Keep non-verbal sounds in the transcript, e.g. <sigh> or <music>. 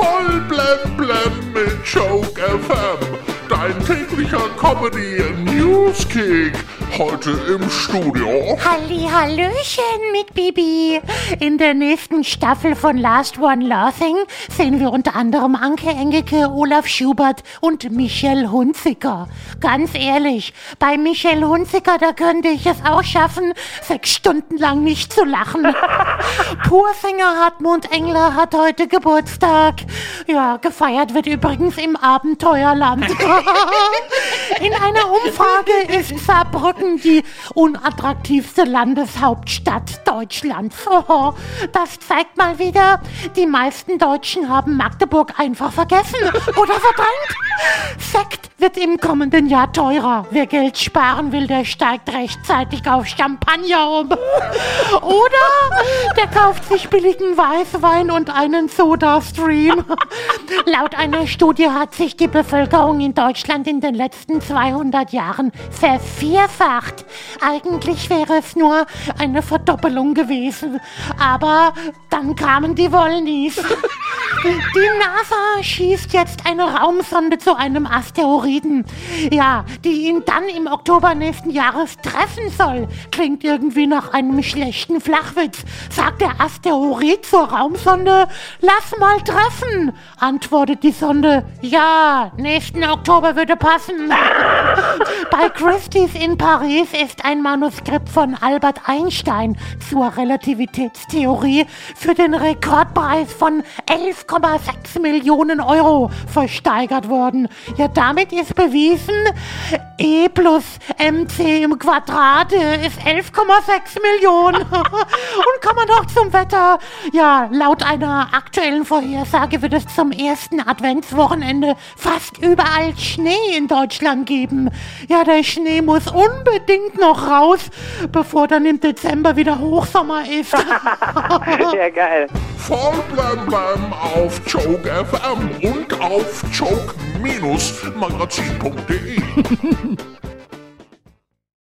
Voll blem blem mit Joke FM. Dein täglicher Comedy Newskick. Heute im Studio. Halli, Hallöchen mit Bibi. In der nächsten Staffel von Last One Laughing sehen wir unter anderem Anke Engelke, Olaf Schubert und Michelle Hunziker. Ganz ehrlich, bei Michelle Hunziker, da könnte ich es auch schaffen, sechs Stunden lang nicht zu lachen. <laughs> Purfinger Hartmut Engler hat heute Geburtstag. Ja, gefeiert wird übrigens im Abenteuerland. <laughs> In einer Umfrage ist Saarbrücken die unattraktivste Landeshauptstadt Deutschlands. Oh, das zeigt mal wieder, die meisten Deutschen haben Magdeburg einfach vergessen oder verdrängt. Sekt wird im kommenden Jahr teurer. Wer Geld sparen will, der steigt rechtzeitig auf Champagner um. <laughs> Oder der kauft sich billigen Weißwein und einen Soda-Stream. <laughs> Laut einer Studie hat sich die Bevölkerung in Deutschland in den letzten 200 Jahren vervierfacht. Eigentlich wäre es nur eine Verdoppelung gewesen. Aber dann kamen die Wollnies. <laughs> Die NASA schießt jetzt eine Raumsonde zu einem Asteroiden. Ja, die ihn dann im Oktober nächsten Jahres treffen soll. Klingt irgendwie nach einem schlechten Flachwitz. Sagt der Asteroid zur Raumsonde, lass mal treffen. Antwortet die Sonde, ja, nächsten Oktober würde passen. <laughs> Bei Christie's in Paris ist ein Manuskript von Albert Einstein zur Relativitätstheorie für den Rekordpreis von 11,6 Millionen Euro versteigert worden. Ja, damit ist bewiesen, E plus mc im Quadrat ist 11,6 Millionen. <laughs> Und kommen wir noch zum Wetter. Ja, laut einer aktuellen Vorhersage wird es zum ersten Adventswochenende fast überall Schnee in Deutschland geben. Ja, der Schnee muss unbedingt noch raus, bevor dann im Dezember wieder Hochsommer ist. <laughs> ja, geil. Voll blem blem auf Joke FM und auf Magnus Magasin.de <laughs>